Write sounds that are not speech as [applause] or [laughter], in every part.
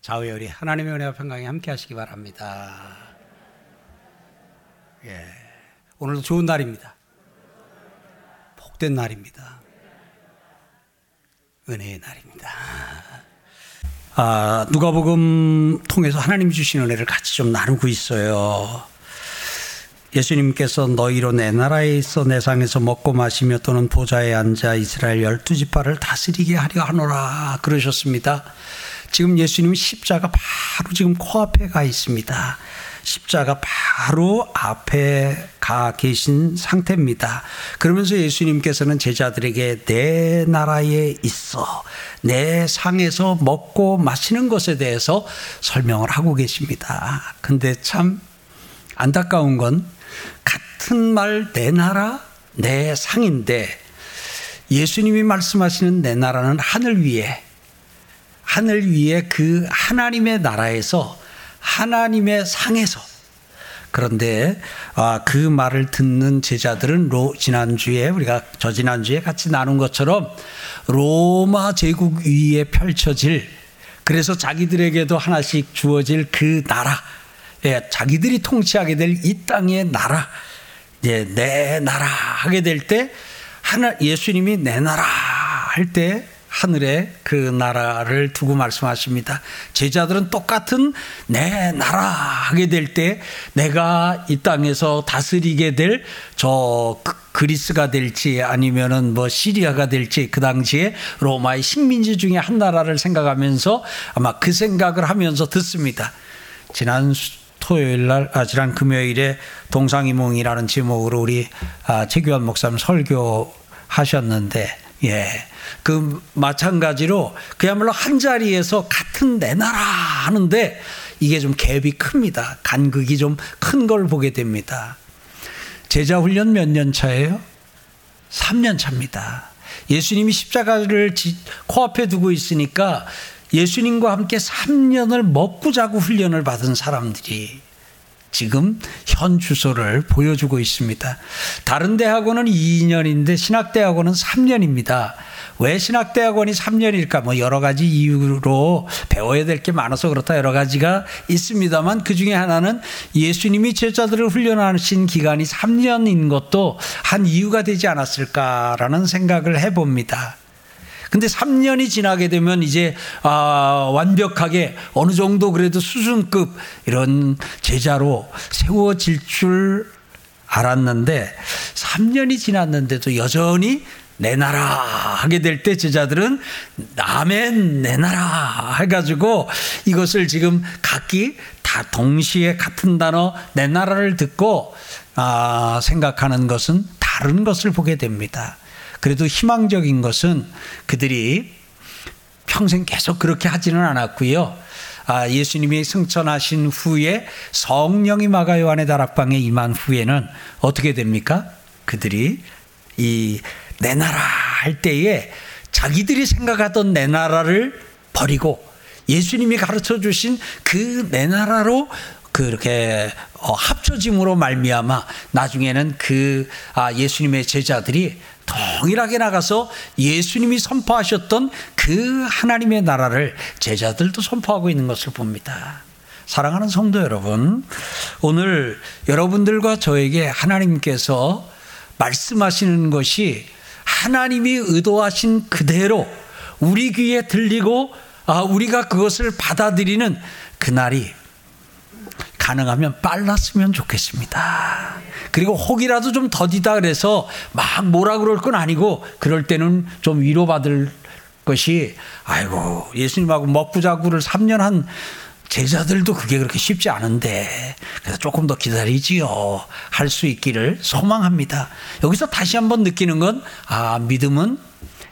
좌우에 우리 하나님의 은혜와 평강이 함께 하시기 바랍니다. 예. 오늘도 좋은 날입니다. 복된 날입니다. 은혜의 날입니다. 아, 누가복음 통해서 하나님 주신 은혜를 같이 좀 나누고 있어요. 예수님께서 너희로 내 나라에 있어 내 상에서 먹고 마시며 또는 보좌에 앉아 이스라엘 열두 지파를 다스리게 하려 하노라 그러셨습니다. 지금 예수님 십자가 바로 지금 코앞에 가 있습니다. 십자가 바로 앞에 가 계신 상태입니다. 그러면서 예수님께서는 제자들에게 내 나라에 있어 내 상에서 먹고 마시는 것에 대해서 설명을 하고 계십니다. 근데 참 안타까운 건 같은 말 내 나라 내 상인데 예수님이 말씀하시는 내 나라는 하늘 위에 하늘 위에 그 하나님의 나라에서 하나님의 상에서. 그런데 아, 그 말을 듣는 제자들은 로, 지난주에 우리가 저 지난주에 같이 나눈 것처럼 로마 제국 위에 펼쳐질 그래서 자기들에게도 하나씩 주어질 그 나라 예, 자기들이 통치하게 될 이 땅의 나라 예, 내 나라 하게 될 때 하나 예수님이 내 나라 할 때 하늘에 그 나라를 두고 말씀하십니다. 제자들은 똑같은 내 나라 하게 될 때 내가 이 땅에서 다스리게 될 저 그리스가 될지 아니면은 뭐 시리아가 될지 그 당시에 로마의 식민지 중에 한 나라를 생각하면서 아마 그 생각을 하면서 듣습니다. 지난 토요일 날, 아, 지난 금요일에 동상이몽이라는 제목으로 우리 아, 최규환 목사님 설교 하셨는데, 예. 그 마찬가지로 그야말로 한 자리에서 같은 내 나라 하는데 이게 좀 갭이 큽니다. 간극이 좀 큰 걸 보게 됩니다. 제자 훈련 몇 년 차예요? 3년 차입니다. 예수님이 십자가를 코앞에 두고 있으니까 예수님과 함께 3년을 먹고 자고 훈련을 받은 사람들이 지금 현 주소를 보여주고 있습니다. 다른 대학원은 2년인데 신학대학원은 3년입니다. 왜 신학대학원이 3년일까? 뭐 여러 가지 이유로 배워야 될 게 많아서 그렇다 여러 가지가 있습니다만 그 중에 하나는 예수님이 제자들을 훈련하신 기간이 3년인 것도 한 이유가 되지 않았을까라는 생각을 해봅니다. 근데 3년이 지나게 되면 이제 아, 완벽하게 어느 정도 그래도 수준급 이런 제자로 세워질 줄 알았는데 3년이 지났는데도 여전히 내 나라 하게 될 때 제자들은 아멘 내 나라 해가지고 이것을 지금 각기 다 동시에 같은 단어 내 나라를 듣고 아, 생각하는 것은 다른 것을 보게 됩니다. 그래도 희망적인 것은 그들이 평생 계속 그렇게 하지는 않았고요. 아, 예수님이 승천하신 후에 성령이 마가 요한의 다락방에 임한 후에는 어떻게 됩니까? 그들이 이 내 나라 할 때에 자기들이 생각하던 내 나라를 버리고 예수님이 가르쳐 주신 그 내 나라로 그렇게 어, 합쳐짐으로 말미암아 나중에는 그 아, 예수님의 제자들이 동일하게 나가서 예수님이 선포하셨던 그 하나님의 나라를 제자들도 선포하고 있는 것을 봅니다. 사랑하는 성도 여러분, 오늘 여러분들과 저에게 하나님께서 말씀하시는 것이 하나님이 의도하신 그대로 우리 귀에 들리고 아, 우리가 그것을 받아들이는 그날이 가능하면 빨랐으면 좋겠습니다. 그리고 혹이라도 좀 더디다 그래서 막 뭐라 그럴 건 아니고 그럴 때는 좀 위로받을 것이 아이고 예수님하고 먹고 자고를 3년 한 제자들도 그게 그렇게 쉽지 않은데 그래서 조금 더 기다리지요 할 수 있기를 소망합니다. 여기서 다시 한번 느끼는 건 아 믿음은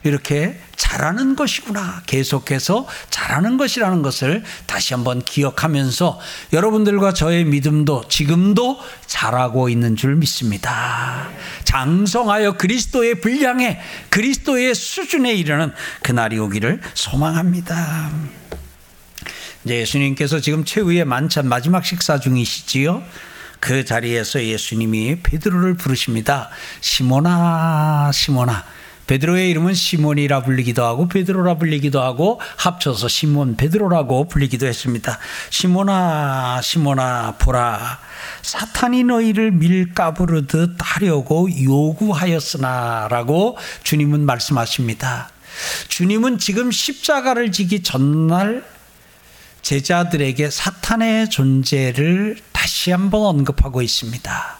이렇게 잘하는 것이구나. 계속해서 잘하는 것이라는 것을 다시 한번 기억하면서 여러분들과 저의 믿음도 지금도 잘하고 있는 줄 믿습니다. 장성하여 그리스도의 분량에 그리스도의 수준에 이르는 그날이 오기를 소망합니다. 예수님께서 지금 최후의 만찬 마지막 식사 중이시지요. 그 자리에서 예수님이 베드로를 부르십니다. 시모나, 시모나. 베드로의 이름은 시몬이라 불리기도 하고 베드로라 불리기도 하고 합쳐서 시몬 베드로라고 불리기도 했습니다. 시몬아 시몬아 보라 사탄이 너희를 밀가부르듯 하려고 요구하였으나라고 주님은 말씀하십니다. 주님은 지금 십자가를 지기 전날 제자들에게 사탄의 존재를 다시 한번 언급하고 있습니다.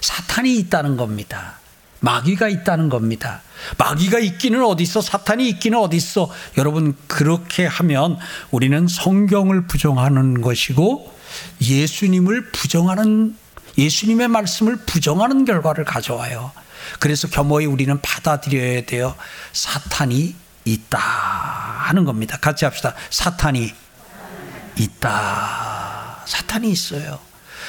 사탄이 있다는 겁니다. 마귀가 있다는 겁니다. 마귀가 있기는 어디 있어? 사탄이 있기는 어디 있어? 여러분 그렇게 하면 우리는 성경을 부정하는 것이고 예수님을 부정하는 예수님의 말씀을 부정하는 결과를 가져와요. 그래서 겸허히 우리는 받아들여야 돼요. 사탄이 있다 하는 겁니다. 같이 합시다. 사탄이 있다. 사탄이 있어요.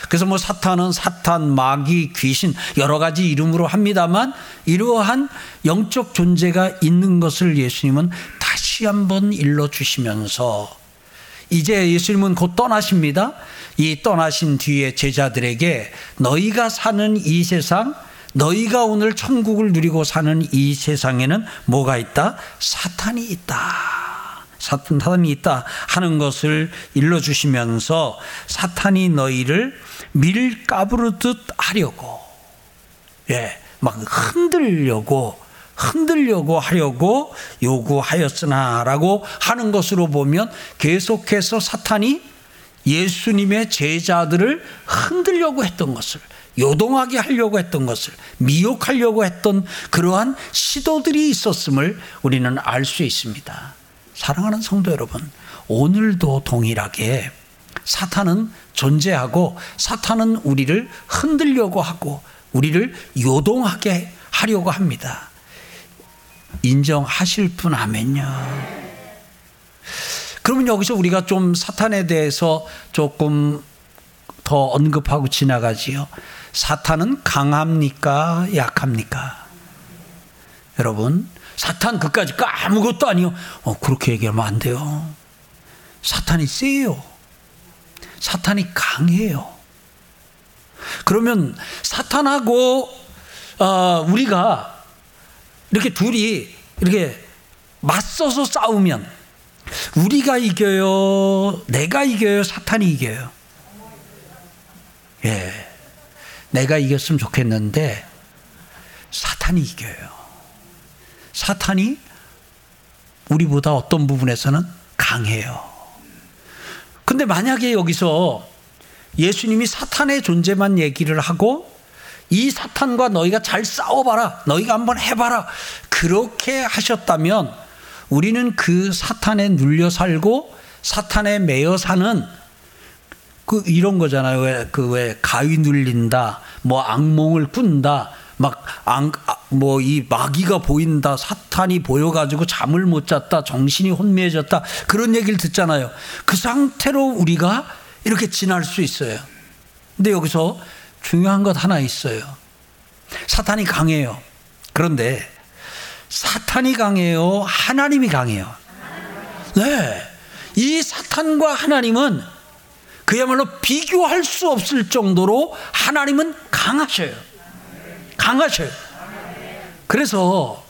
그래서 뭐 사탄은 사탄, 마귀, 귀신 여러 가지 이름으로 합니다만 이러한 영적 존재가 있는 것을 예수님은 다시 한번 일러 주시면서 이제 예수님은 곧 떠나십니다. 이 떠나신 뒤에 제자들에게 너희가 사는 이 세상 너희가 오늘 천국을 누리고 사는 이 세상에는 뭐가 있다? 사탄이 있다. 사탄이 있다 하는 것을 일러주시면서 사탄이 너희를 밀가부르듯 하려고, 예, 막 흔들려고, 흔들려고 하려고 요구하였으나라고 하는 것으로 보면 계속해서 사탄이 예수님의 제자들을 흔들려고 했던 것을 요동하게 하려고 했던 것을 미혹하려고 했던 그러한 시도들이 있었음을 우리는 알 수 있습니다. 사랑하는 성도 여러분, 오늘도 동일하게 사탄은 존재하고 사탄은 우리를 흔들려고 하고 우리를 요동하게 하려고 합니다. 인정하실 분 하면요. 그러면 여기서 우리가 좀 사탄에 대해서 조금 더 언급하고 지나가지요. 사탄은 강합니까? 약합니까? 여러분, 사탄 그까지 아무것도 아니요. 어, 그렇게 얘기하면 안 돼요. 사탄이 세요. 사탄이 강해요. 그러면 사탄하고 어, 우리가 이렇게 둘이 이렇게 맞서서 싸우면 우리가 이겨요? 내가 이겨요? 사탄이 이겨요? 예. 내가 이겼으면 좋겠는데 사탄이 이겨요. 사탄이 우리보다 어떤 부분에서는 강해요. 근데 만약에 여기서 예수님이 사탄의 존재만 얘기를 하고 이 사탄과 너희가 잘 싸워봐라. 너희가 한번 해봐라. 그렇게 하셨다면 우리는 그 사탄에 눌려 살고 사탄에 매여 사는 그 이런 거잖아요. 왜 그왜 그 가위 눌린다, 뭐 악몽을 꾼다, 막 뭐이 아, 마귀가 보인다, 사탄이 보여가지고 잠을 못 잤다, 정신이 혼미해졌다 그런 얘기를 듣잖아요. 그 상태로 우리가 이렇게 지날 수 있어요. 근데 여기서 중요한 것 하나 있어요. 사탄이 강해요. 그런데 사탄이 강해요. 하나님이 강해요. 네. 이 사탄과 하나님은 그야말로 비교할 수 없을 정도로 하나님은 강하셔요. 강하셔요. 그래서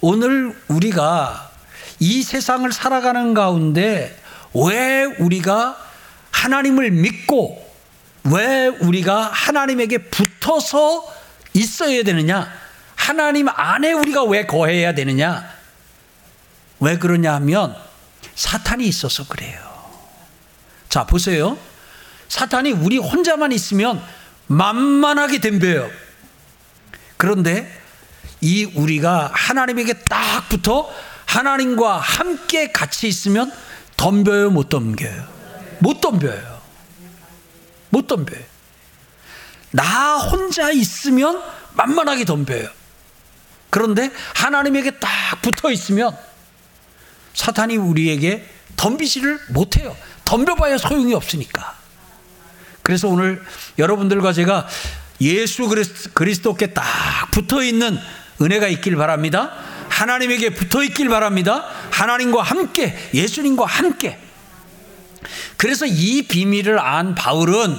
오늘 우리가 이 세상을 살아가는 가운데 왜 우리가 하나님을 믿고 왜 우리가 하나님에게 붙어서 있어야 되느냐? 하나님 안에 우리가 왜 거해야 되느냐? 왜 그러냐 하면 사탄이 있어서 그래요. 자, 보세요. 사탄이 우리 혼자만 있으면 만만하게 덤벼요. 그런데 이 우리가 하나님에게 딱 붙어 하나님과 함께 같이 있으면 덤벼요, 못 덤겨요? 못 덤벼요. 못 덤벼요. 나 혼자 있으면 만만하게 덤벼요. 그런데 하나님에게 딱 붙어 있으면 사탄이 우리에게 덤비지를 못해요. 덤벼봐야 소용이 없으니까. 그래서 오늘 여러분들과 제가 예수 그리스도께 딱 붙어 있는 은혜가 있길 바랍니다. 하나님에게 붙어 있길 바랍니다. 하나님과 함께, 예수님과 함께. 그래서 이 비밀을 안 바울은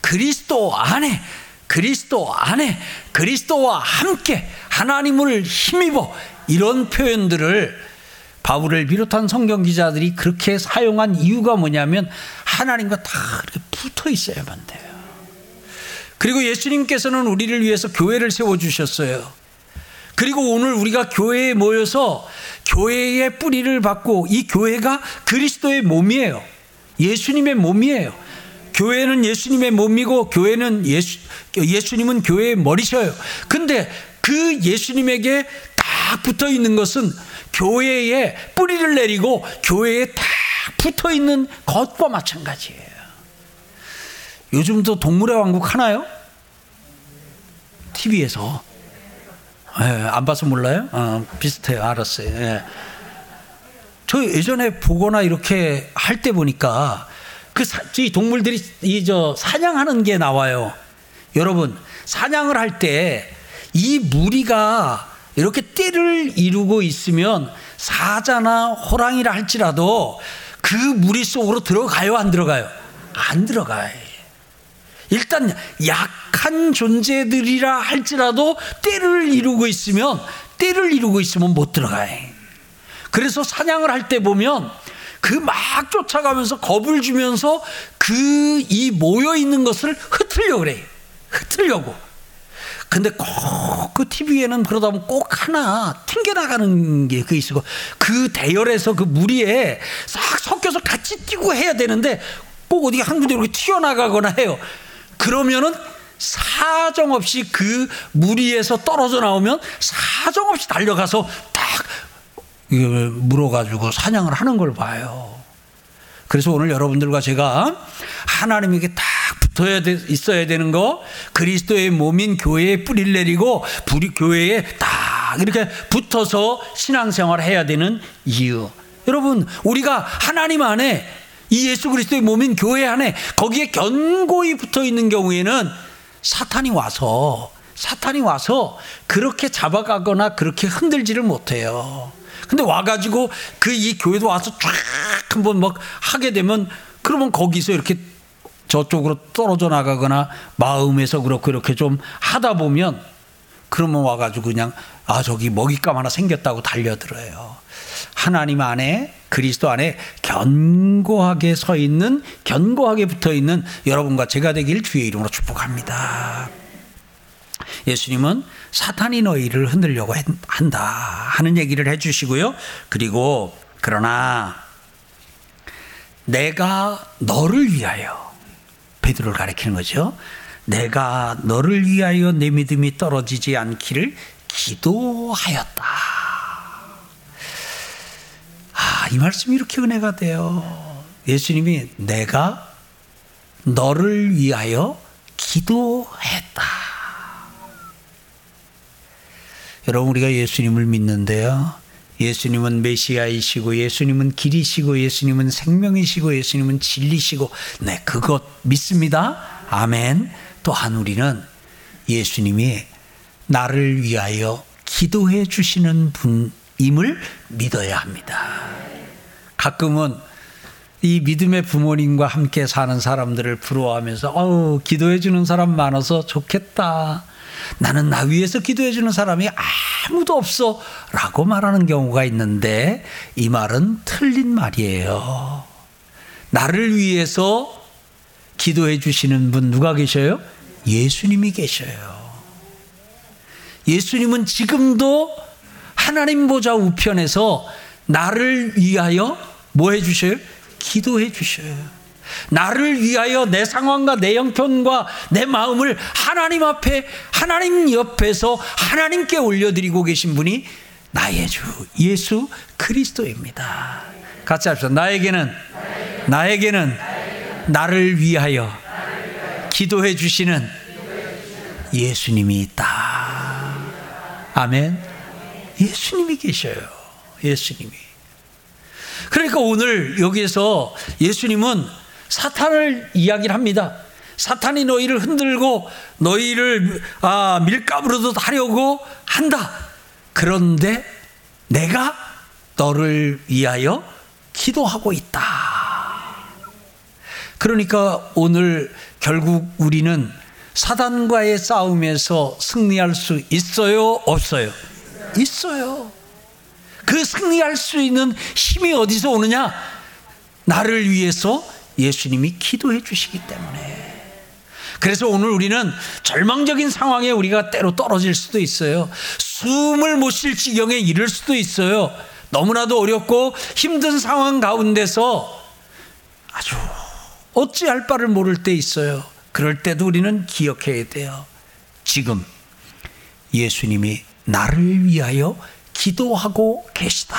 그리스도 안에, 그리스도 안에, 그리스도와 함께 하나님을 힘입어 이런 표현들을 바울을 비롯한 성경 기자들이 그렇게 사용한 이유가 뭐냐면 하나님과 다 이렇게 붙어 있어야만 돼요. 그리고 예수님께서는 우리를 위해서 교회를 세워 주셨어요. 그리고 오늘 우리가 교회에 모여서 교회의 뿌리를 받고 이 교회가 그리스도의 몸이에요. 예수님의 몸이에요. 교회는 예수님의 몸이고 교회는 예수 예수님은 교회의 머리셔요. 근데 그 예수님에게 딱 붙어 있는 것은 교회에 뿌리를 내리고 교회에 딱 붙어 있는 것과 마찬가지예요. 요즘도 동물의 왕국 하나요? TV에서. 예, 안 봐서 몰라요? 어, 비슷해요. 알았어요. 예. 저 예전에 보거나 이렇게 할 때 보니까 그 사, 이 동물들이 이 저 사냥하는 게 나와요. 여러분, 사냥을 할 때 이 무리가 이렇게 띠를 이루고 있으면 사자나 호랑이라 할지라도 그 무리 속으로 들어가요, 안 들어가요? 안 들어가요. 일단 약한 존재들이라 할지라도 띠를 이루고 있으면 띠를 이루고 있으면 못 들어가요. 그래서 사냥을 할 때 보면 그 막 쫓아가면서 겁을 주면서 그 이 모여 있는 것을 흩으려고 그래. 흩으려고. 근데 꼭 그 TV에는 그러다 보면 꼭 하나 튕겨나가는 게 그 있고 그 대열에서 그 무리에 싹 섞여서 같이 뛰고 해야 되는데 꼭 어디 한 군데 이렇게 튀어나가거나 해요. 그러면은 사정없이 그 무리에서 떨어져 나오면 사정없이 달려가서 딱 물어가지고 사냥을 하는 걸 봐요. 그래서 오늘 여러분들과 제가 하나님에게 딱 붙어야 돼, 있어야 되는 거 그리스도의 몸인 교회에 뿌리를 내리고 불이 교회에 딱 이렇게 붙어서 신앙생활을 해야 되는 이유. 여러분 우리가 하나님 안에 이 예수 그리스도의 몸인 교회 안에 거기에 견고히 붙어 있는 경우에는 사탄이 와서 사탄이 와서 그렇게 잡아가거나 그렇게 흔들지를 못해요. 근데 와가지고 그 이 교회도 와서 쫙 한번 막 하게 되면 그러면 거기서 이렇게 저쪽으로 떨어져 나가거나 마음에서 그렇고 이렇게 좀 하다 보면 그러면 와가지고 그냥 아 저기 먹잇감 하나 생겼다고 달려들어요. 하나님 안에 그리스도 안에 견고하게 서 있는 견고하게 붙어 있는 여러분과 제가 되길 주의 이름으로 축복합니다. 예수님은 사탄이 너희를 흔들려고 한다 하는 얘기를 해 주시고요. 그리고 그러나 내가 너를 위하여 베드로를 가리키는 거죠. 내가 너를 위하여 내 믿음이 떨어지지 않기를 기도하였다. 아, 이 말씀이 이렇게 은혜가 돼요. 예수님이 내가 너를 위하여 기도했다. 여러분 우리가 예수님을 믿는데요. 예수님은 메시아이시고 예수님은 길이시고 예수님은 생명이시고 예수님은 진리시고 네 그것 믿습니다. 아멘. 또한 우리는 예수님이 나를 위하여 기도해 주시는 분 임을 믿어야 합니다. 가끔은 이 믿음의 부모님과 함께 사는 사람들을 부러워하면서 어우 기도해 주는 사람 많아서 좋겠다. 나는 나 위해서 기도해 주는 사람이 아무도 없어 라고 말하는 경우가 있는데 이 말은 틀린 말이에요. 나를 위해서 기도해 주시는 분 누가 계셔요? 예수님이 계셔요. 예수님은 지금도 하나님 보좌 우편에서 나를 위하여 뭐 해 주셔요? 기도해 주셔요. 나를 위하여 내 상황과 내 형편과 내 마음을 하나님 앞에 하나님 옆에서 하나님께 올려드리고 계신 분이 나의 주 예수 그리스도입니다. 같이 합시다. 나에게는 나에게는 나를 위하여 기도해 주시는 예수님이 있다. 아멘. 예수님이 계셔요. 예수님이. 그러니까 오늘 여기에서 예수님은 사탄을 이야기를 합니다. 사탄이 너희를 흔들고 너희를 아, 밀가부로도 하려고 한다. 그런데 내가 너를 위하여 기도하고 있다. 그러니까 오늘 결국 우리는 사단과의 싸움에서 승리할 수 있어요? 없어요? 있어요. 그 승리할 수 있는 힘이 어디서 오느냐? 나를 위해서 예수님이 기도해 주시기 때문에. 그래서 오늘 우리는 절망적인 상황에 우리가 때로 떨어질 수도 있어요. 숨을 못 쉴 지경에 이를 수도 있어요. 너무나도 어렵고 힘든 상황 가운데서 아주 어찌할 바를 모를 때 있어요. 그럴 때도 우리는 기억해야 돼요. 지금 예수님이 나를 위하여 기도하고 계시다.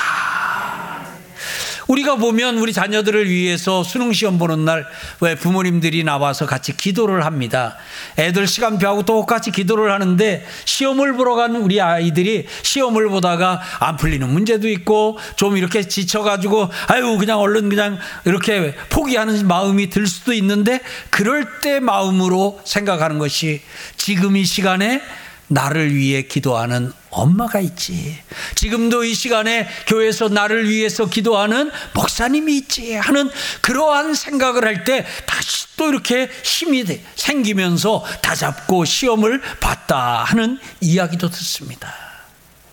우리가 보면 우리 자녀들을 위해서 수능 시험 보는 날 왜 부모님들이 나와서 같이 기도를 합니다. 애들 시간표하고 똑같이 기도를 하는데 시험을 보러 간 우리 아이들이 시험을 보다가 안 풀리는 문제도 있고 좀 이렇게 지쳐가지고 아유 그냥 얼른 그냥 이렇게 포기하는 마음이 들 수도 있는데 그럴 때 마음으로 생각하는 것이 지금 이 시간에 나를 위해 기도하는 엄마가 있지. 지금도 이 시간에 교회에서 나를 위해서 기도하는 목사님이 있지 하는 그러한 생각을 할 때 다시 또 이렇게 힘이 생기면서 다잡고 시험을 봤다 하는 이야기도 듣습니다.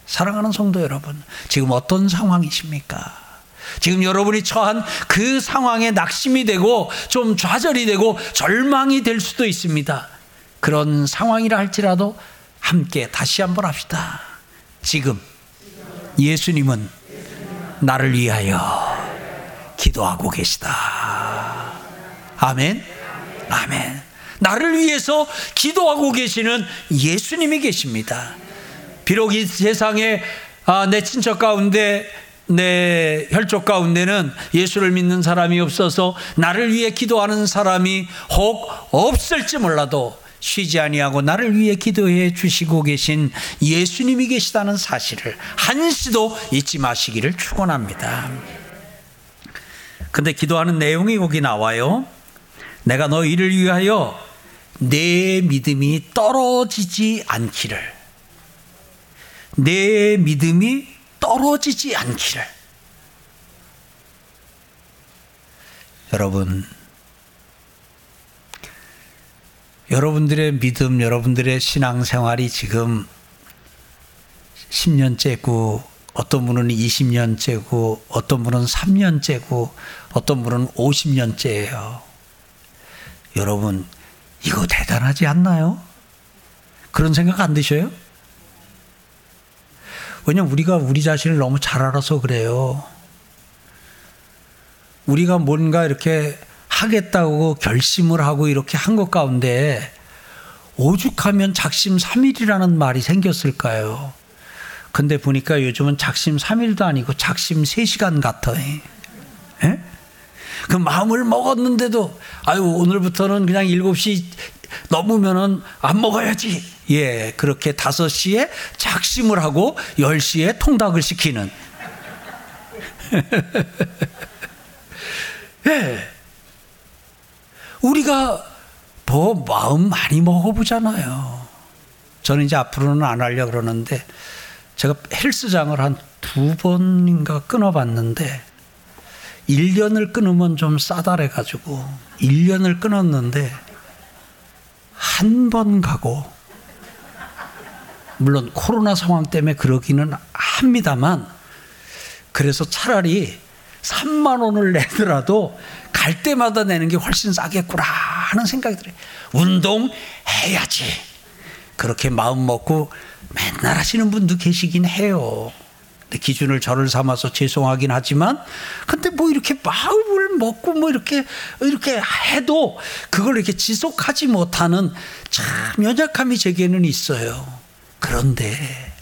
사랑하는 성도 여러분, 지금 어떤 상황이십니까? 지금 여러분이 처한 그 상황에 낙심이 되고 좀 좌절이 되고 절망이 될 수도 있습니다. 그런 상황이라 할지라도 함께 다시 한번 합시다. 지금 예수님은 나를 위하여 기도하고 계시다. 아멘. 아멘. 나를 위해서 기도하고 계시는 예수님이 계십니다. 비록 이 세상에 아, 내 친척 가운데 내 혈족 가운데는 예수를 믿는 사람이 없어서 나를 위해 기도하는 사람이 혹 없을지 몰라도 쉬지 아니하고 나를 위해 기도해 주시고 계신 예수님이 계시다는 사실을 한시도 잊지 마시기를 축원합니다. 근데 기도하는 내용이 거기 나와요. 내가 너희를 위하여 내 믿음이 떨어지지 않기를. 내 믿음이 떨어지지 않기를. 여러분, 여러분들의 믿음, 여러분들의 신앙생활이 지금 10년째고, 어떤 분은 20년째고, 어떤 분은 3년째고, 어떤 분은 50년째예요. 여러분, 이거 대단하지 않나요? 그런 생각 안 드셔요? 왜냐면 우리가 우리 자신을 너무 잘 알아서 그래요. 우리가 뭔가 이렇게 하겠다고 결심을 하고 이렇게 한 것 가운데 오죽하면 작심 3일이라는 말이 생겼을까요? 근데 보니까 요즘은 작심 3일도 아니고 작심 3시간 같아. 예? 그 마음을 먹었는데도 아유 오늘부터는 그냥 7시 넘으면은 안 먹어야지. 예, 그렇게 5시에 작심을 하고 10시에 통닭을 시키는. [laughs] 예. 우리가 더 마음 많이 먹어보잖아요. 저는 이제 앞으로는 안 하려고 그러는데 제가 헬스장을 한 두 번인가 끊어봤는데 1년을 끊으면 좀 싸달해가지고 1년을 끊었는데 한 번 가고 물론 코로나 상황 때문에 그러기는 합니다만 그래서 차라리 3만 원을 내더라도 갈 때마다 내는 게 훨씬 싸겠구나 하는 생각이 들어요. 운동해야지. 그렇게 마음 먹고 맨날 하시는 분도 계시긴 해요. 기준을 저를 삼아서 죄송하긴 하지만, 근데 뭐 이렇게 마음을 먹고 뭐 이렇게, 이렇게 해도 그걸 이렇게 지속하지 못하는 참 연약함이 제게는 있어요. 그런데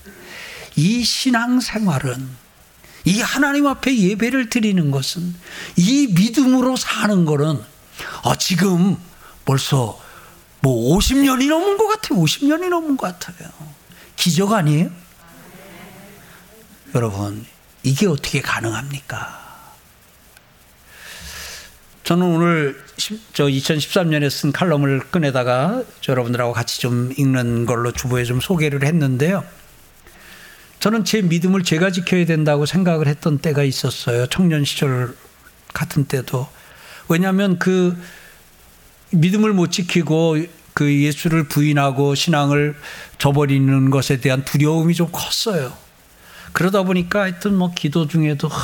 이 신앙생활은 이 하나님 앞에 예배를 드리는 것은 이 믿음으로 사는 거는 아, 지금 벌써 뭐 50년이 넘은 것 같아요. 50년이 넘은 것 같아요. 기적 아니에요? 여러분, 이게 어떻게 가능합니까? 저는 오늘 저 2013년에 쓴 칼럼을 꺼내다가 여러분들하고 같이 좀 읽는 걸로 주부에 좀 소개를 했는데요. 저는 제 믿음을 제가 지켜야 된다고 생각을 했던 때가 있었어요. 청년 시절 같은 때도. 왜냐하면 그 믿음을 못 지키고 그 예수를 부인하고 신앙을 저버리는 것에 대한 두려움이 좀 컸어요. 그러다 보니까 하여튼 뭐 기도 중에도 하,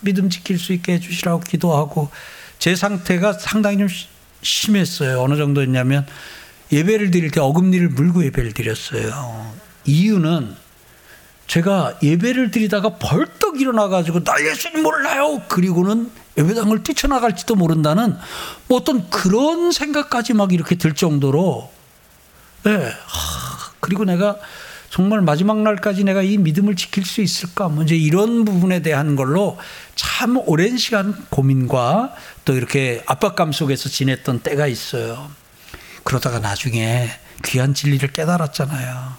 믿음 지킬 수 있게 해주시라고 기도하고 제 상태가 상당히 좀 심했어요. 어느 정도였냐면 예배를 드릴 때 어금니를 물고 예배를 드렸어요. 이유는 제가 예배를 드리다가 벌떡 일어나가지고 나 예수님 몰라요. 그리고는 예배당을 뛰쳐나갈지도 모른다는 뭐 어떤 그런 생각까지 막 이렇게 들 정도로 예. 네. 그리고 내가 정말 마지막 날까지 내가 이 믿음을 지킬 수 있을까? 뭐 이제 이런 부분에 대한 걸로 참 오랜 시간 고민과 또 이렇게 압박감 속에서 지냈던 때가 있어요. 그러다가 나중에 귀한 진리를 깨달았잖아요.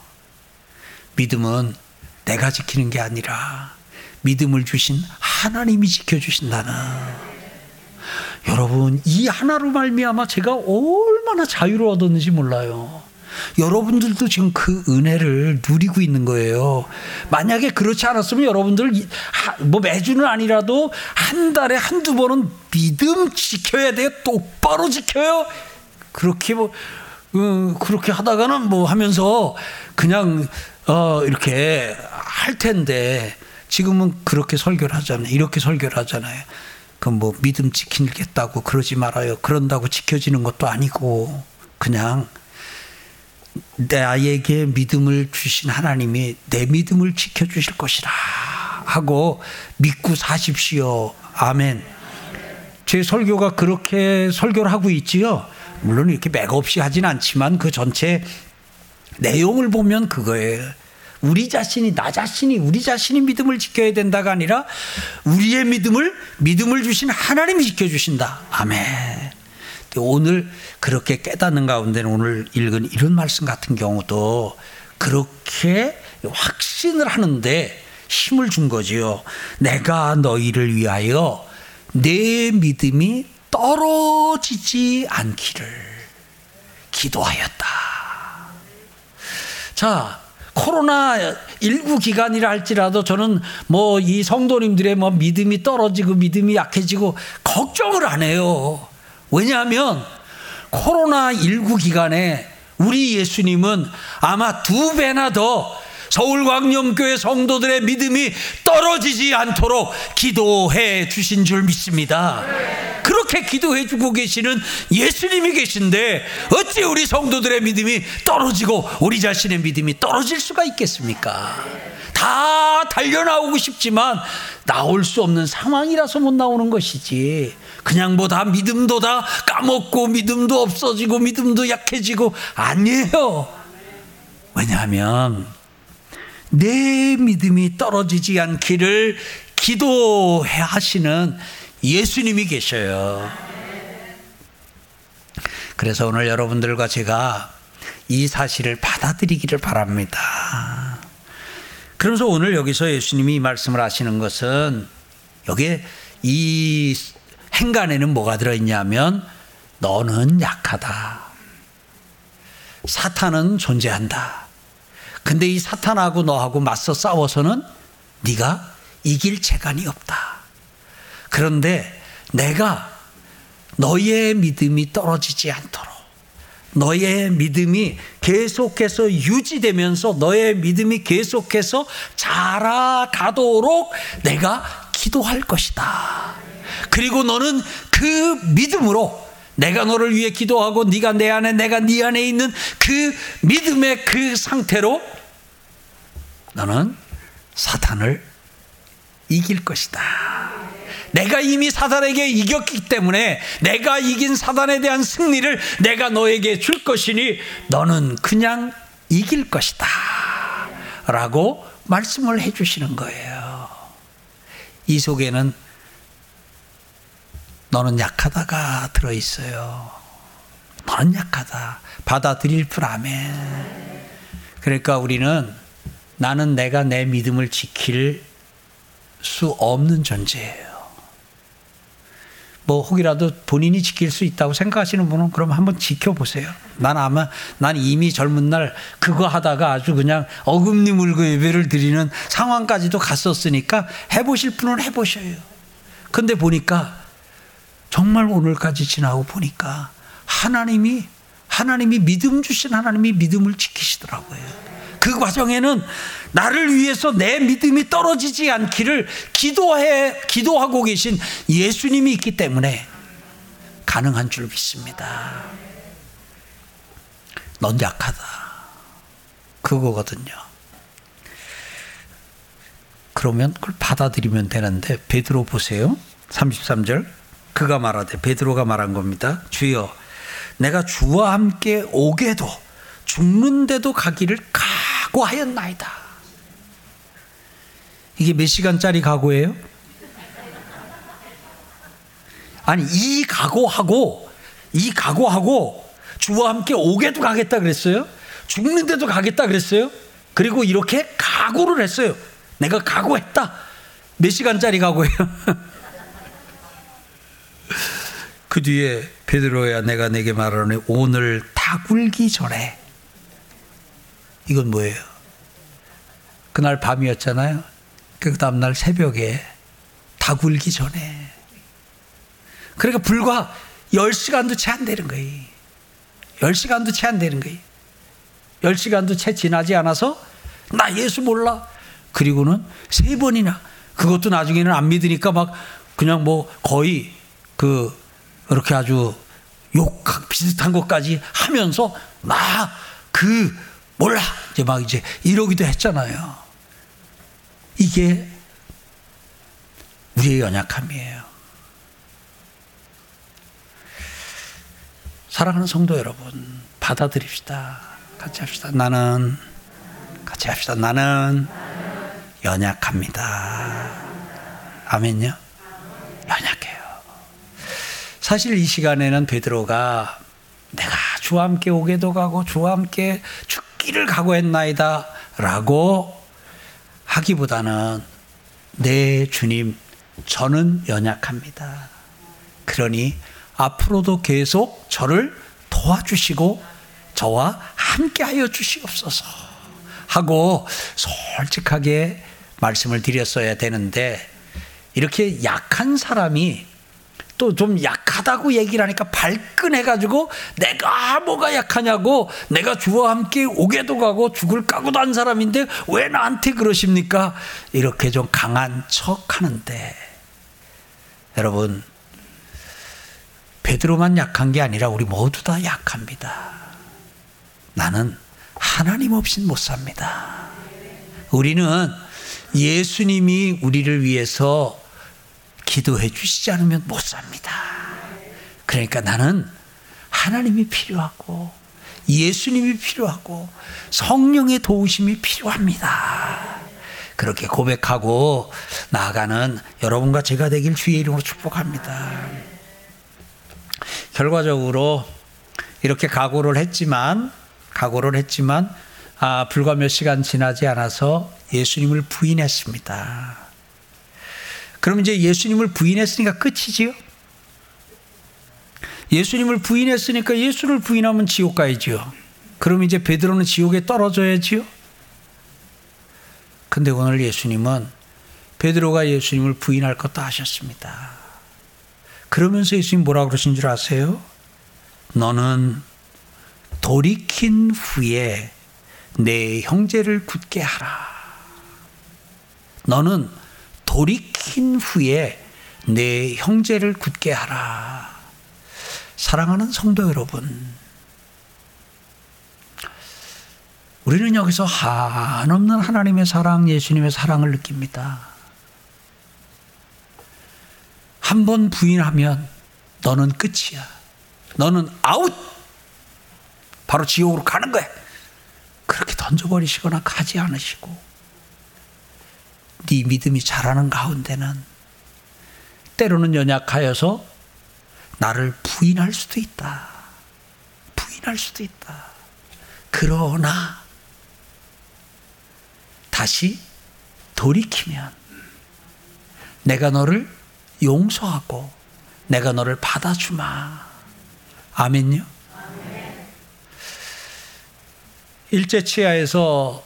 믿음은 내가 지키는 게 아니라 믿음을 주신 하나님이 지켜주신다는. 여러분 이 하나로 말미암아 제가 얼마나 자유를 얻었는지 몰라요. 여러분들도 지금 그 은혜를 누리고 있는 거예요. 만약에 그렇지 않았으면 여러분들 뭐 매주는 아니라도 한 달에 한두 번은 믿음 지켜야 돼요. 똑바로 지켜요. 그렇게 뭐 음, 그렇게 하다가는 뭐 하면서 그냥 어 이렇게 할 텐데 지금은 그렇게 설교를 하잖아요. 이렇게 설교를 하잖아요. 그 뭐 믿음 지키겠다고 그러지 말아요. 그런다고 지켜지는 것도 아니고 그냥 나에게 믿음을 주신 하나님이 내 믿음을 지켜 주실 것이라 하고 믿고 사십시오. 아멘. 제 설교가 그렇게 설교를 하고 있지요. 물론 이렇게 맥없이 하진 않지만 그 전체 내용을 보면 그거예요. 우리 자신이 나 자신이 우리 자신이 믿음을 지켜야 된다가 아니라 우리의 믿음을 믿음을 주신 하나님이 지켜 주신다. 아멘. 오늘 그렇게 깨닫는 가운데는 오늘 읽은 이런 말씀 같은 경우도 그렇게 확신을 하는데 힘을 준 거지요. 내가 너희를 위하여 내 믿음이 떨어지지 않기를 기도하였다. 자, 코로나 19 기간이라 할지라도 저는 뭐 이 성도님들의 뭐 믿음이 떨어지고 믿음이 약해지고 걱정을 안 해요. 왜냐하면 코로나 19 기간에 우리 예수님은 아마 두 배나 더 서울광염교회 성도들의 믿음이 떨어지지 않도록 기도해 주신 줄 믿습니다. 그렇게 기도해 주고 계시는 예수님이 계신데 어찌 우리 성도들의 믿음이 떨어지고 우리 자신의 믿음이 떨어질 수가 있겠습니까? 다 달려나오고 싶지만 나올 수 없는 상황이라서 못 나오는 것이지. 그냥 뭐 다 믿음도 다 까먹고 믿음도 없어지고 믿음도 약해지고 아니에요. 왜냐하면 내 믿음이 떨어지지 않기를 기도해 하시는 예수님이 계셔요. 그래서 오늘 여러분들과 제가 이 사실을 받아들이기를 바랍니다. 그러면서 오늘 여기서 예수님이 말씀을 하시는 것은 여기에 이 행간에는 뭐가 들어있냐면 너는 약하다. 사탄은 존재한다. 근데 이 사탄하고 너하고 맞서 싸워서는 네가 이길 재간이 없다. 그런데 내가 너의 믿음이 떨어지지 않도록 너의 믿음이 계속해서 유지되면서 너의 믿음이 계속해서 자라가도록 내가 기도할 것이다. 그리고 너는 그 믿음으로 내가 너를 위해 기도하고 네가 내 안에 내가 네 안에 있는 그 믿음의 그 상태로 너는 사탄을 이길 것이다. 내가 이미 사단에게 이겼기 때문에 내가 이긴 사단에 대한 승리를 내가 너에게 줄 것이니 너는 그냥 이길 것이다. 라고 말씀을 해 주시는 거예요. 이 속에는 너는 약하다가 들어있어요. 너는 약하다. 받아들일 뿐 아멘. 그러니까 우리는 나는 내가 내 믿음을 지킬 수 없는 존재예요. 뭐 혹이라도 본인이 지킬 수 있다고 생각하시는 분은 그럼 한번 지켜보세요. 난 아마 난 이미 젊은 날 그거 하다가 아주 그냥 어금니 물고 예배를 드리는 상황까지도 갔었으니까 해보실 분은 해보셔요. 근데 보니까 정말 오늘까지 지나고 보니까 하나님이 하나님이 믿음 주신 하나님이 믿음을 지키시더라고요. 그 과정에는 나를 위해서 내 믿음이 떨어지지 않기를 기도해, 기도하고 계신 예수님이 있기 때문에 가능한 줄 믿습니다. 넌 약하다. 그거거든요. 그러면 그걸 받아들이면 되는데 베드로 보세요. 33절. 그가 말하되 베드로가 말한 겁니다. 주여 내가 주와 함께 오게도 죽는데도 가기를 각오하였나이다. 이게 몇 시간짜리 각오예요? 아니 이 각오하고 이 각오하고 주와 함께 오게도 가겠다 그랬어요. 죽는데도 가겠다 그랬어요. 그리고 이렇게 각오를 했어요. 내가 각오했다. 몇 시간짜리 각오예요? [laughs] 그 뒤에 베드로야 내가 내게 말하노니 오늘 다 굴기 전에 이건 뭐예요? 그날 밤이었잖아요. 그 다음날 새벽에 다 굴기 전에 그러니까 불과 10시간도 채 안 되는 거예요. 10시간도 채 안 되는 거예요. 10시간도 채 지나지 않아서 나 예수 몰라. 그리고는 세 번이나 그것도 나중에는 안 믿으니까 막 그냥 뭐 거의 그 그렇게 아주 욕 비슷한 것까지 하면서 막 그 몰라 이제 막 이제 이러기도 했잖아요. 이게 우리의 연약함이에요. 사랑하는 성도 여러분, 받아들입시다. 같이 합시다. 나는 같이 합시다. 나는 연약합니다. 아멘요? 연약해요. 사실 이 시간에는 베드로가 내가 주와 함께 오게도 가고 주와 함께 죽 기를 각오했나이다 라고 하기보다는 내 주님 저는 연약합니다. 그러니 앞으로도 계속 저를 도와주시고 저와 함께하여 주시옵소서 하고 솔직하게 말씀을 드렸어야 되는데 이렇게 약한 사람이 또 좀 약하다고 얘기를 하니까 발끈해가지고 내가 뭐가 약하냐고 내가 주와 함께 오게도 가고 죽을 까고도 한 사람인데 왜 나한테 그러십니까? 이렇게 좀 강한 척 하는데 여러분 베드로만 약한 게 아니라 우리 모두 다 약합니다. 나는 하나님 없인 못 삽니다. 우리는 예수님이 우리를 위해서 기도해 주시지 않으면 못 삽니다. 그러니까 나는 하나님이 필요하고 예수님이 필요하고 성령의 도우심이 필요합니다. 그렇게 고백하고 나아가는 여러분과 제가 되길 주의 이름으로 축복합니다. 결과적으로 이렇게 각오를 했지만 각오를 했지만 아, 불과 몇 시간 지나지 않아서 예수님을 부인했습니다. 그럼 이제 예수님을 부인했으니까 끝이지요? 예수님을 부인했으니까 예수를 부인하면 지옥 가야지요. 그럼 이제 베드로는 지옥에 떨어져야지요? 근데 오늘 예수님은 베드로가 예수님을 부인할 것도 하셨습니다. 그러면서 예수님 뭐라고 그러신 줄 아세요? 너는 돌이킨 후에 내 형제를 굳게 하라. 너는 돌이킨 후에 내 형제를 굳게 하라. 사랑하는 성도 여러분, 우리는 여기서 한없는 하나님의 사랑, 예수님의 사랑을 느낍니다. 한 번 부인하면 너는 끝이야. 너는 아웃! 바로 지옥으로 가는 거야. 그렇게 던져버리시거나 가지 않으시고, 네 믿음이 자라는 가운데는 때로는 연약하여서 나를 부인할 수도 있다. 부인할 수도 있다. 그러나 다시 돌이키면 내가 너를 용서하고 내가 너를 받아주마. 아멘요? 일제 치하에서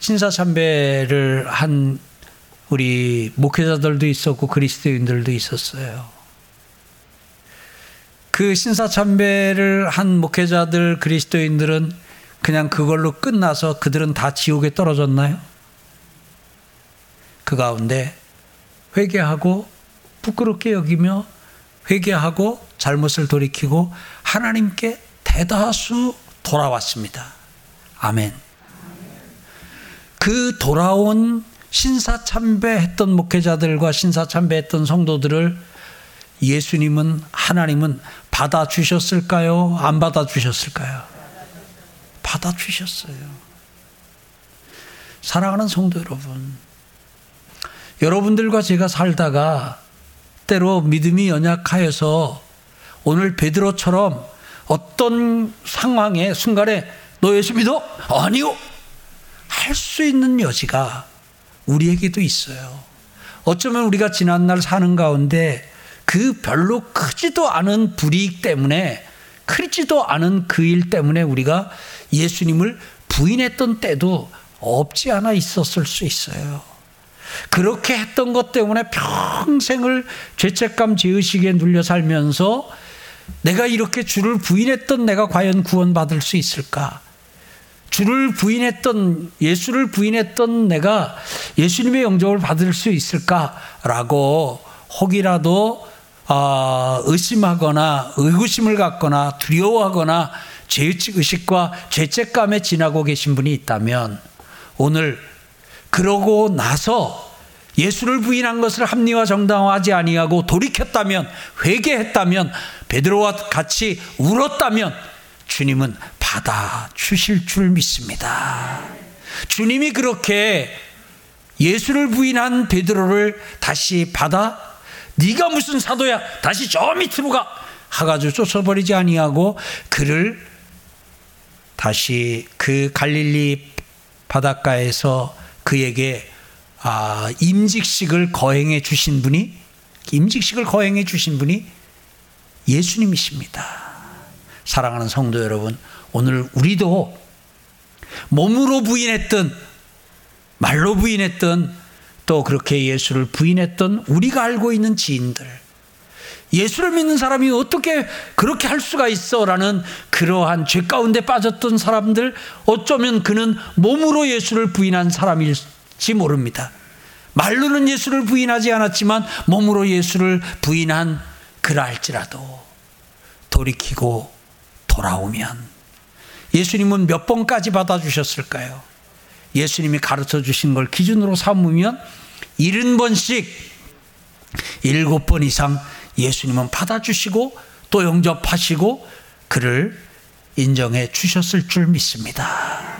신사참배를 한 우리 목회자들도 있었고 그리스도인들도 있었어요. 그 신사참배를 한 목회자들 그리스도인들은 그냥 그걸로 끝나서 그들은 다 지옥에 떨어졌나요? 그 가운데 회개하고 부끄럽게 여기며 회개하고 잘못을 돌이키고 하나님께 대다수 돌아왔습니다. 아멘. 그 돌아온 신사 참배했던 목회자들과 신사 참배했던 성도들을 예수님은 하나님은 받아 주셨을까요? 안 받아 주셨을까요? 받아 주셨어요. 사랑하는 성도 여러분, 여러분들과 제가 살다가 때로 믿음이 연약하여서 오늘 베드로처럼 어떤 상황에 순간에 너 예수 믿어? 아니요. 할 수 있는 여지가 우리에게도 있어요. 어쩌면 우리가 지난날 사는 가운데 그 별로 크지도 않은 불이익 때문에 크지도 않은 그 일 때문에 우리가 예수님을 부인했던 때도 없지 않아 있었을 수 있어요. 그렇게 했던 것 때문에 평생을 죄책감 죄의식에 눌려 살면서 내가 이렇게 주를 부인했던 내가 과연 구원받을 수 있을까? 주를 부인했던 예수를 부인했던 내가 예수님의 영접을 받을 수 있을까라고 혹이라도 어, 의심하거나 의구심을 갖거나 두려워하거나 죄의식 의식과 죄책감에 지나고 계신 분이 있다면 오늘 그러고 나서 예수를 부인한 것을 합리화 정당화하지 아니하고 돌이켰다면 회개했다면 베드로와 같이 울었다면 주님은 받아 주실 줄 믿습니다. 주님이 그렇게 예수를 부인한 베드로를 다시 받아 네가 무슨 사도야 다시 저 밑으로 가 하가지고 쫓아버리지 아니하고 그를 다시 그 갈릴리 바닷가에서 그에게 아, 임직식을 거행해 주신 분이 임직식을 거행해 주신 분이 예수님이십니다. 사랑하는 성도 여러분, 오늘 우리도 몸으로 부인했던 말로 부인했던 또 그렇게 예수를 부인했던 우리가 알고 있는 지인들 예수를 믿는 사람이 어떻게 그렇게 할 수가 있어? 라는 그러한 죄 가운데 빠졌던 사람들, 어쩌면 그는 몸으로 예수를 부인한 사람일지 모릅니다. 말로는 예수를 부인하지 않았지만 몸으로 예수를 부인한 그랄지라도 돌이키고 돌아오면 예수님은 몇 번까지 받아주셨을까요? 예수님이 가르쳐 주신 걸 기준으로 삼으면 70번씩 7번 이상 예수님은 받아주시고 또 영접하시고 그를 인정해 주셨을 줄 믿습니다.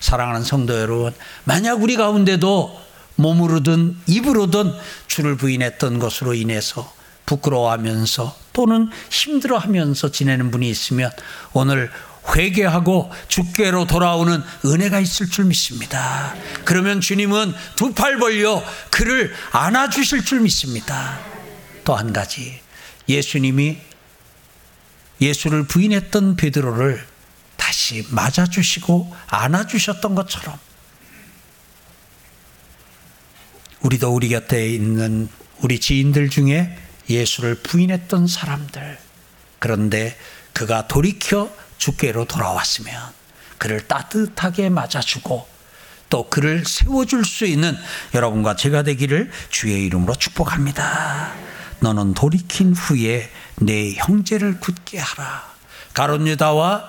사랑하는 성도 여러분, 만약 우리 가운데도 몸으로든 입으로든 주를 부인했던 것으로 인해서 부끄러워하면서 또는 힘들어하면서 지내는 분이 있으면 오늘 회개하고 주께로 돌아오는 은혜가 있을 줄 믿습니다. 그러면 주님은 두 팔 벌려 그를 안아주실 줄 믿습니다. 또 한 가지 예수님이 예수를 부인했던 베드로를 다시 맞아주시고 안아주셨던 것처럼 우리도 우리 곁에 있는 우리 지인들 중에 예수를 부인했던 사람들 그런데 그가 돌이켜 주께로 돌아왔으면 그를 따뜻하게 맞아주고 또 그를 세워줄 수 있는 여러분과 제가 되기를 주의 이름으로 축복합니다. 너는 돌이킨 후에 내 형제를 굳게 하라. 가론 유다와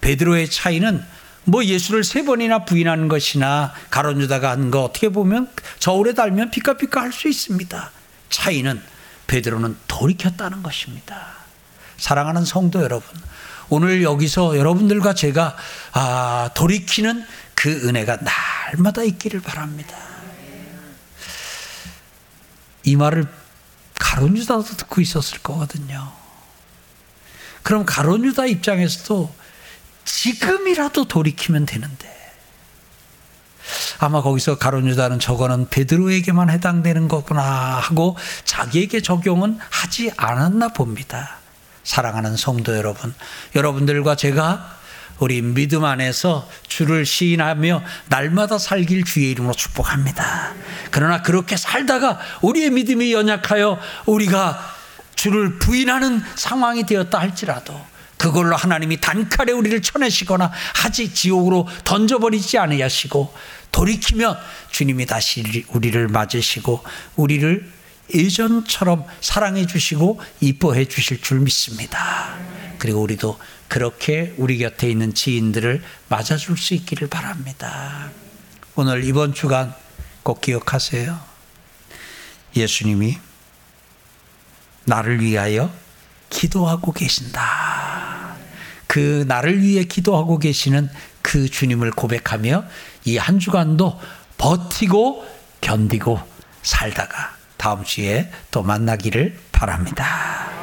베드로의 차이는 뭐 예수를 세 번이나 부인하는 것이나 가론 유다가 한 거 어떻게 보면 저울에 달면 피카피카 할 수 있습니다. 차이는 베드로는 돌이켰다는 것입니다. 사랑하는 성도 여러분, 오늘 여기서 여러분들과 제가 아, 돌이키는 그 은혜가 날마다 있기를 바랍니다. 이 말을 가론 유다도 듣고 있었을 거거든요. 그럼 가론 유다 입장에서도 지금이라도 돌이키면 되는데 아마 거기서 가론 유다는 저거는 베드로에게만 해당되는 거구나 하고 자기에게 적용은 하지 않았나 봅니다. 사랑하는 성도 여러분, 여러분들과 제가 우리 믿음 안에서 주를 시인하며 날마다 살길 주의 이름으로 축복합니다. 그러나 그렇게 살다가 우리의 믿음이 연약하여 우리가 주를 부인하는 상황이 되었다 할지라도 그걸로 하나님이 단칼에 우리를 쳐내시거나 하지 지옥으로 던져버리지 않으시고 돌이키면 주님이 다시 우리를 맞으시고 우리를 예전처럼 사랑해 주시고 이뻐해 주실 줄 믿습니다. 그리고 우리도 그렇게 우리 곁에 있는 지인들을 맞아줄 수 있기를 바랍니다. 오늘 이번 주간 꼭 기억하세요. 예수님이 나를 위하여 기도하고 계신다. 그 나를 위해 기도하고 계시는 그 주님을 고백하며 이 한 주간도 버티고 견디고 살다가 다음 주에 또 만나기를 바랍니다.